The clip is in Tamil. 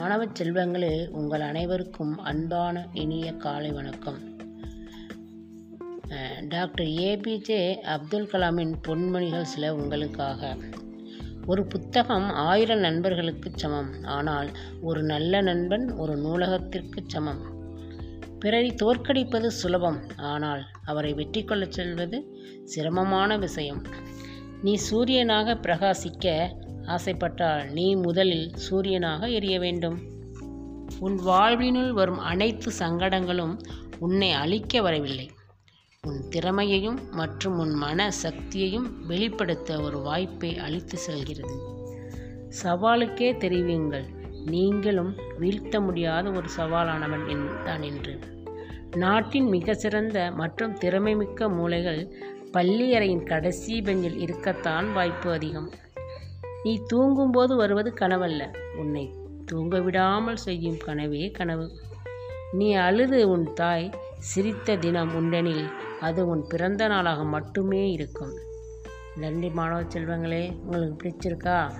மாணவ செல்வங்களே உங்கள் அனைவருக்கும் அன்பான இனிய காலை வணக்கம். டாக்டர் ஏபிஜே அப்துல் கலாமின் பொன்மொழிகள் சில உங்களுக்காக. ஒரு புத்தகம் ஆயிரம் நண்பர்களுக்கு சமம். ஆனால் ஒரு நல்ல நண்பன் ஒரு நூலகத்திற்கு சமம். பிறரை தோற்கடிப்பது சுலபம். ஆனால் அவரை வெற்றி கொள்ளச் செல்வது சிரமமான விஷயம். நீ சூரியனாக பிரகாசிக்க ஆசைப்பட்டால் நீ முதலில் சூரியனாக எரிய வேண்டும். உன் வாழ்வினுள் வரும் அனைத்து சங்கடங்களும் உன்னை அழிக்க வரவில்லை. உன் திறமையையும் மற்றும் உன் மன சக்தியையும் வெளிப்படுத்த ஒரு வாய்ப்பை அளித்து செல்கிறது. சவாலுக்கே தெரிவியுங்கள் நீங்களும் வீழ்த்த முடியாத ஒரு சவாலானவன் என்- தான் என்று. நாட்டின் மிக சிறந்த மற்றும் திறமைமிக்க மூளைகள் பள்ளி அறையின் கடைசி பெஞ்சில் இருக்கத்தான் வாய்ப்பு அதிகம். நீ தூங்கும்போது வருவது கனவல்ல. உன்னை தூங்க விடாமல் செய்யும் கனவே கனவு. நீ அழுது உன் தாய் சிரித்த தினம் உண்டெனில் அது உன் பிறந்த நாளாக மட்டுமே இருக்கும். நன்றி மாணவ செல்வங்களே உங்களுக்கு பிடிச்சிருக்கா?